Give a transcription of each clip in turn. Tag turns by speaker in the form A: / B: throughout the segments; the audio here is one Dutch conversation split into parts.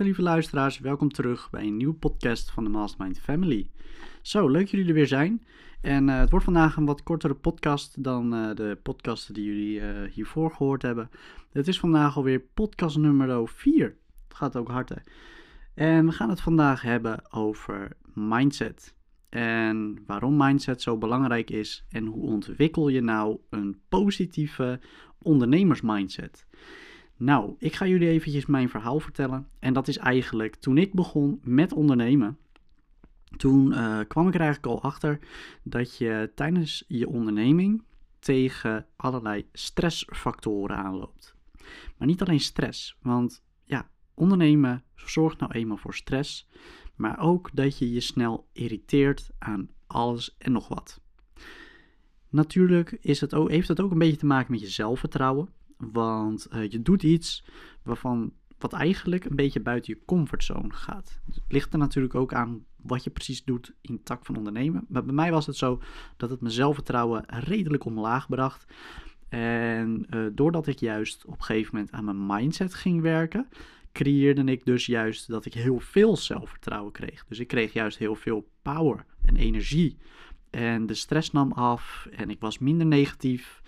A: Lieve luisteraars. Welkom terug bij een nieuwe podcast van de Mastermind Family. Zo, leuk jullie er weer zijn. En uh, het wordt vandaag een wat kortere podcast dan uh, de podcasten die jullie uh, hiervoor gehoord hebben. Het is vandaag alweer podcast nummer 4. Het gaat ook hard. En we gaan het vandaag hebben over mindset. En waarom mindset zo belangrijk is en hoe ontwikkel je nou een positieve ondernemersmindset. Nou, ik ga jullie eventjes mijn verhaal vertellen. En dat is eigenlijk toen ik begon met ondernemen. Toen uh, kwam ik er eigenlijk al achter dat je tijdens je onderneming tegen allerlei stressfactoren aanloopt. Maar niet alleen stress, want ja, ondernemen zorgt nou eenmaal voor stress, maar ook dat je je snel irriteert aan alles en nog wat. Natuurlijk is het ook, heeft het ook een beetje te maken met je zelfvertrouwen. Want uh, je doet iets waarvan, wat eigenlijk een beetje buiten je comfortzone gaat. Het ligt er natuurlijk ook aan wat je precies doet in tak van ondernemen. Maar bij mij was het zo dat het mijn zelfvertrouwen redelijk omlaag bracht. En uh, doordat ik juist op een gegeven moment aan mijn mindset ging werken, creëerde ik dus juist dat ik heel veel zelfvertrouwen kreeg. Dus ik kreeg juist heel veel power en energie. En de stress nam af en ik was minder negatief.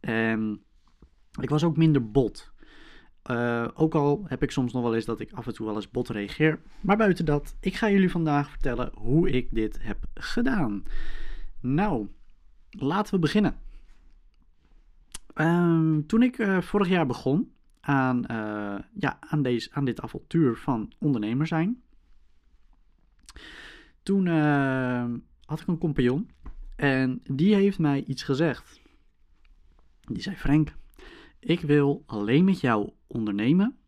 A: En ik was ook minder bot. Uh, ook al heb ik soms nog wel eens dat ik af en toe wel eens bot reageer. Maar buiten dat, ik ga jullie vandaag vertellen hoe ik dit heb gedaan. Nou, laten we beginnen. Um, toen ik uh, vorig jaar begon aan, uh, ja, aan, deze, aan dit avontuur van ondernemer zijn. Toen had ik een compagnon en die heeft mij iets gezegd. Die zei: Frank, ik wil alleen met jou ondernemen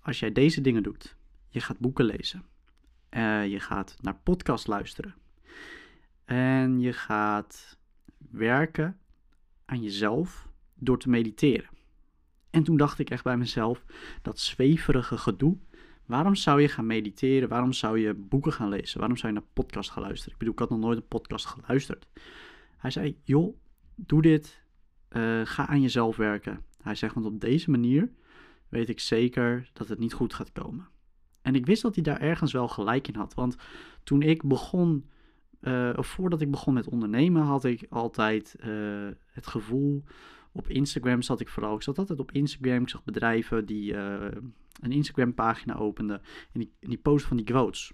A: als jij deze dingen doet. Je gaat boeken lezen. Uh, je gaat naar podcast luisteren. En je gaat werken aan jezelf door te mediteren. En toen dacht ik echt bij mezelf, dat zweverige gedoe, waarom zou je gaan mediteren? Waarom zou je boeken gaan lezen? Waarom zou je naar podcast gaan luisteren? Ik bedoel, ik had nog nooit een podcast geluisterd. Hij zei, joh, doe dit uh, ga aan jezelf werken. Hij zegt, want op deze manier weet ik zeker dat het niet goed gaat komen. En ik wist dat hij daar ergens wel gelijk in had. Want toen ik begon, uh, of voordat ik begon met ondernemen, had ik altijd uh, het gevoel. Op Instagram zat ik vooral. Ik zat altijd op Instagram. Ik zag bedrijven die een Instagram-pagina openden. En die, en die posten van die quotes.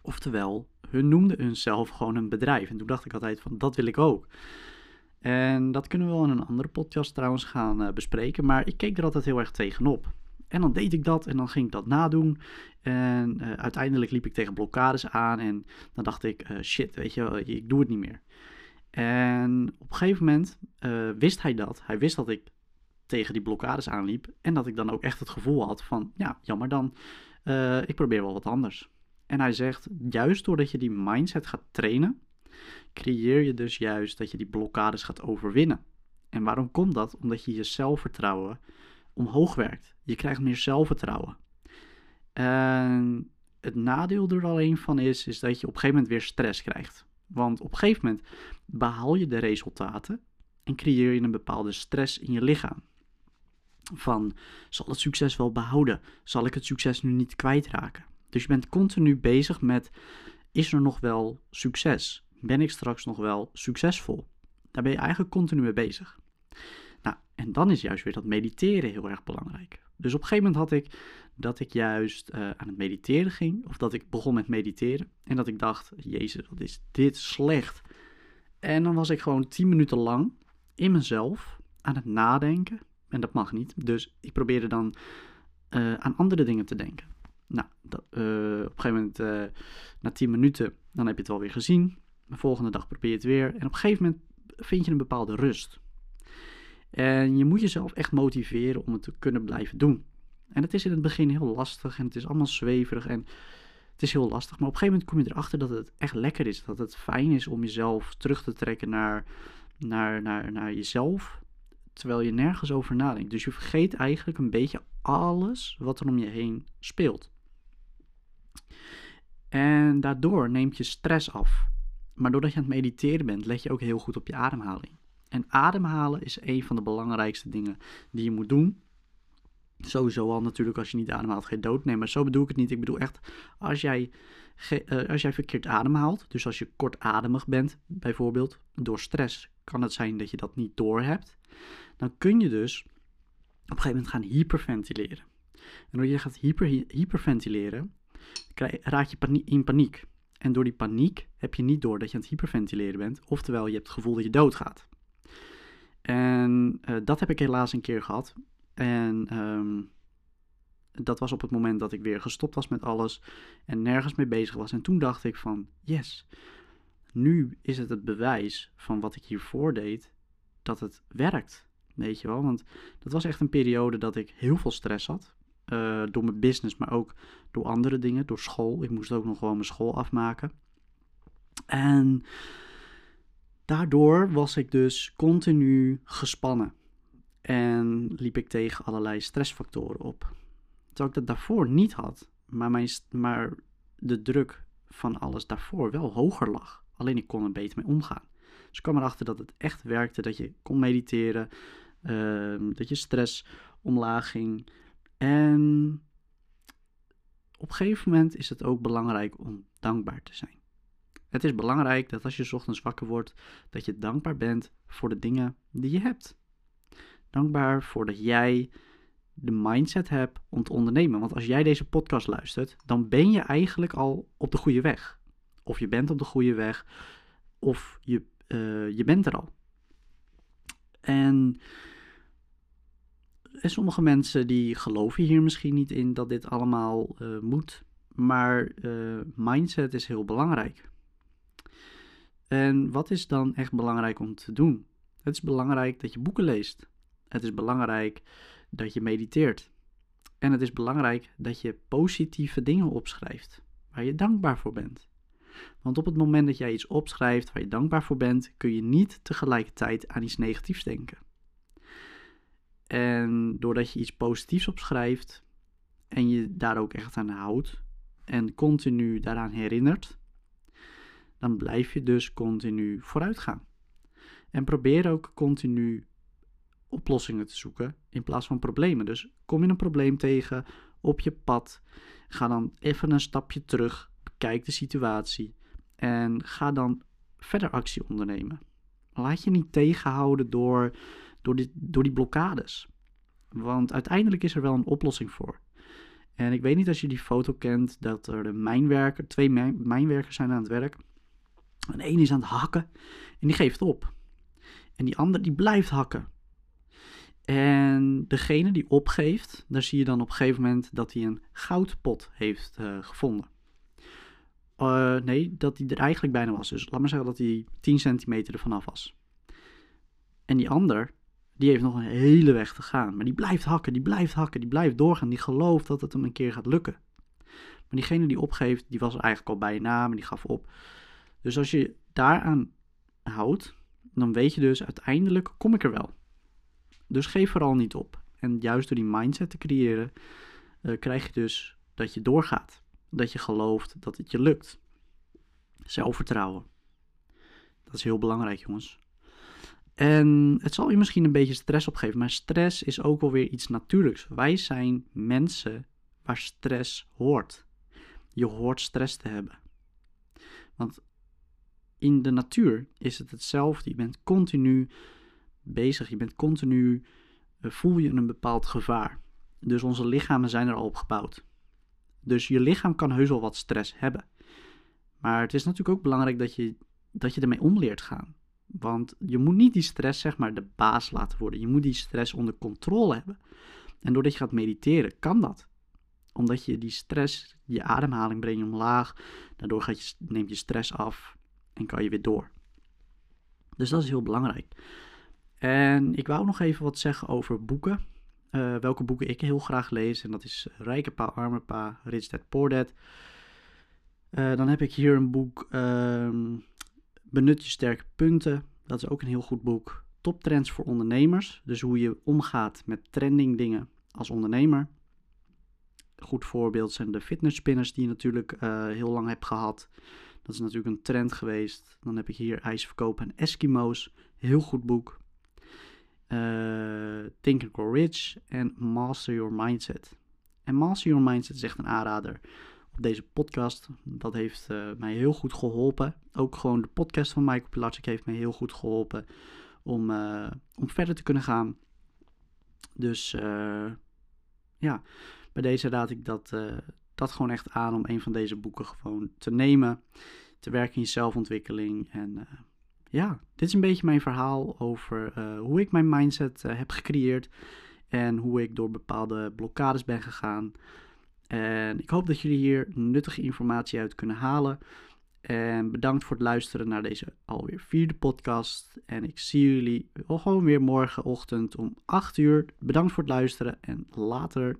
A: Oftewel, hun noemden hunzelf gewoon een bedrijf. En toen dacht ik altijd van, dat wil ik ook. En dat kunnen we wel in een andere podcast trouwens gaan uh, bespreken. Maar ik keek er altijd heel erg tegenop. En dan deed ik dat en dan ging ik dat nadoen. En uh, uiteindelijk liep ik tegen blokkades aan. En dan dacht ik, uh, shit, weet je, ik doe het niet meer. En op een gegeven moment wist hij dat. Hij wist dat ik tegen die blokkades aanliep. En dat ik dan ook echt het gevoel had van, ja, jammer dan. ik probeer wel wat anders. En hij zegt, juist doordat je die mindset gaat trainen creëer je dus juist dat je die blokkades gaat overwinnen. En waarom komt dat? Omdat je je zelfvertrouwen omhoog werkt. Je krijgt meer zelfvertrouwen. En het nadeel er alleen van is, is dat je op een gegeven moment weer stress krijgt. Want op een gegeven moment behaal je de resultaten en creëer je een bepaalde stress in je lichaam. Van, zal het succes wel behouden? Zal ik het succes nu niet kwijtraken? Dus je bent continu bezig met, is er nog wel succes? Ben ik straks nog wel succesvol? Daar ben je eigenlijk continu mee bezig. Nou, en dan is juist weer dat mediteren heel erg belangrijk. Dus op een gegeven moment had ik dat ik juist uh, aan het mediteren ging, of dat ik begon met mediteren, en dat ik dacht, jezus, wat is dit slecht. En dan was ik gewoon 10 minuten lang in mezelf aan het nadenken, en dat mag niet, dus ik probeerde dan uh, aan andere dingen te denken. Nou, dat, uh, op een gegeven moment, na 10 minuten, dan heb je het wel weer gezien. De volgende dag probeer je het weer. En op een gegeven moment vind je een bepaalde rust. En je moet jezelf echt motiveren om het te kunnen blijven doen. En het is in het begin heel lastig en het is allemaal zweverig en het is heel lastig. Maar op een gegeven moment kom je erachter dat het echt lekker is. Dat het fijn is om jezelf terug te trekken naar, naar, naar, naar jezelf. Terwijl je nergens over nadenkt. Dus je vergeet eigenlijk een beetje alles wat er om je heen speelt. En daardoor neemt je stress af. Maar doordat je aan het mediteren bent, let je ook heel goed op je ademhaling. En ademhalen is een van de belangrijkste dingen die je moet doen Sowieso al natuurlijk als je niet ademhaalt geen dood. Nee, maar zo bedoel ik het niet. Ik bedoel echt als jij, uh, als jij verkeerd ademhaalt. Dus als je kortademig bent bijvoorbeeld door stress. Kan het zijn dat je dat niet doorhebt. Dan kun je dus op een gegeven moment gaan hyperventileren. En doordat je gaat hyper, hyperventileren raak je in paniek. En door die paniek heb je niet door dat je aan het hyperventileren bent. Oftewel, je hebt het gevoel dat je doodgaat. En uh, dat heb ik helaas een keer gehad. En um, dat was op het moment dat ik weer gestopt was met alles en nergens mee bezig was. En toen dacht ik van, yes, nu is het het bewijs van wat ik hiervoor deed, dat het werkt. Weet je wel, want dat was echt een periode dat ik heel veel stress had. Uh, door mijn business, maar ook door andere dingen, door school. Ik moest ook nog gewoon mijn school afmaken. En daardoor was ik dus continu gespannen. En liep ik tegen allerlei stressfactoren op. Terwijl ik dat daarvoor niet had, maar, mijn, maar de druk van alles daarvoor wel hoger lag. Alleen ik kon er beter mee omgaan. Dus ik kwam erachter dat het echt werkte, dat je kon mediteren, uh, dat je stress omlaag ging. En op een gegeven moment is het ook belangrijk om dankbaar te zijn. Het is belangrijk dat als je ochtends wakker wordt, dat je dankbaar bent voor de dingen die je hebt. Dankbaar voor dat jij de mindset hebt om te ondernemen. Want als jij deze podcast luistert, dan ben je eigenlijk al op de goede weg. Of je bent op de goede weg, of je, uh, je bent er al. En, en, sommige mensen die geloven hier misschien niet in dat dit allemaal uh, moet. Maar uh, mindset is heel belangrijk. En wat is dan echt belangrijk om te doen? Het is belangrijk dat je boeken leest. Het is belangrijk dat je mediteert. En het is belangrijk dat je positieve dingen opschrijft, waar je dankbaar voor bent. Want op het moment dat jij iets opschrijft waar je dankbaar voor bent, kun je niet tegelijkertijd aan iets negatiefs denken. En doordat je iets positiefs opschrijft en je daar ook echt aan houdt en continu daaraan herinnert, dan blijf je dus continu vooruit gaan. En probeer ook continu oplossingen te zoeken in plaats van problemen. Dus kom je een probleem tegen op je pad, ga dan even een stapje terug, bekijk de situatie en ga dan verder actie ondernemen. Laat je niet tegenhouden door, door, die, door die blokkades. Want uiteindelijk is er wel een oplossing voor. En ik weet niet als je die foto kent, dat er de mijnwerker, twee mijnwerkers zijn aan het werk. En één is aan het hakken en die geeft op. En die ander die blijft hakken. En degene die opgeeft, daar zie je dan op een gegeven moment dat hij een goudpot heeft uh, gevonden. Uh, nee, dat hij er eigenlijk bijna was. Dus laat maar zeggen dat hij 10 centimeter ervan af was. En die ander, die heeft nog een hele weg te gaan. Maar die blijft hakken, die blijft hakken, die blijft doorgaan. Die gelooft dat het hem een keer gaat lukken. Maar diegene die opgeeft, die was eigenlijk al bijna, maar die gaf op. Dus als je daaraan houdt, dan weet je dus uiteindelijk kom ik er wel. Dus geef vooral niet op. En juist door die mindset te creëren, uh, krijg je dus dat je doorgaat. Dat je gelooft dat het je lukt. Zelfvertrouwen. Dat is heel belangrijk, jongens. En het zal je misschien een beetje stress opgeven, maar stress is ook wel weer iets natuurlijks. Wij zijn mensen waar stress hoort. Je hoort stress te hebben. Want in de natuur is het hetzelfde. Je bent continu bezig. Je bent continu, uh, voel je een bepaald gevaar. Dus onze lichamen zijn er al op gebouwd. Dus je lichaam kan heus wel wat stress hebben. Maar het is natuurlijk ook belangrijk dat je, dat je ermee om leert gaan. Want je moet niet die stress, zeg maar, de baas laten worden. Je moet die stress onder controle hebben. En doordat je gaat mediteren, kan dat. Omdat je die stress, je ademhaling breng je omlaag. Daardoor gaat je, neemt je stress af en kan je weer door. Dus dat is heel belangrijk. En ik wou nog even wat zeggen over boeken. Uh, welke boeken ik heel graag lees. En dat is Rijke Pa, Arme Pa, Rich Dad, Poor Dad. Uh, dan heb ik hier een boek, uh, Benut je sterke punten. Dat is ook een heel goed boek. Top trends voor ondernemers. Dus hoe je omgaat met trending dingen als ondernemer. Goed voorbeeld zijn de fitness spinners die je natuurlijk uh, heel lang hebt gehad. Dat is natuurlijk een trend geweest. Dan heb ik hier ijsverkoop en Eskimo's. Heel goed boek. uh, Think and Grow Rich en Master Your Mindset. En Master Your Mindset is echt een aanrader deze podcast. Dat heeft uh, mij heel goed geholpen. Ook gewoon de podcast van Michael Pilatschik heeft mij heel goed geholpen om, uh, om verder te kunnen gaan. Dus ja, bij deze raad ik dat, dat gewoon echt aan om een van deze boeken gewoon te nemen. Te werken in je zelfontwikkeling en ja, dit is een beetje mijn verhaal over hoe ik mijn mindset heb gecreëerd en hoe ik door bepaalde blokkades ben gegaan. En ik hoop dat jullie hier nuttige informatie uit kunnen halen. En bedankt voor het luisteren naar deze alweer vierde podcast. En ik zie jullie gewoon weer morgenochtend om 8 uur. Bedankt voor het luisteren en later.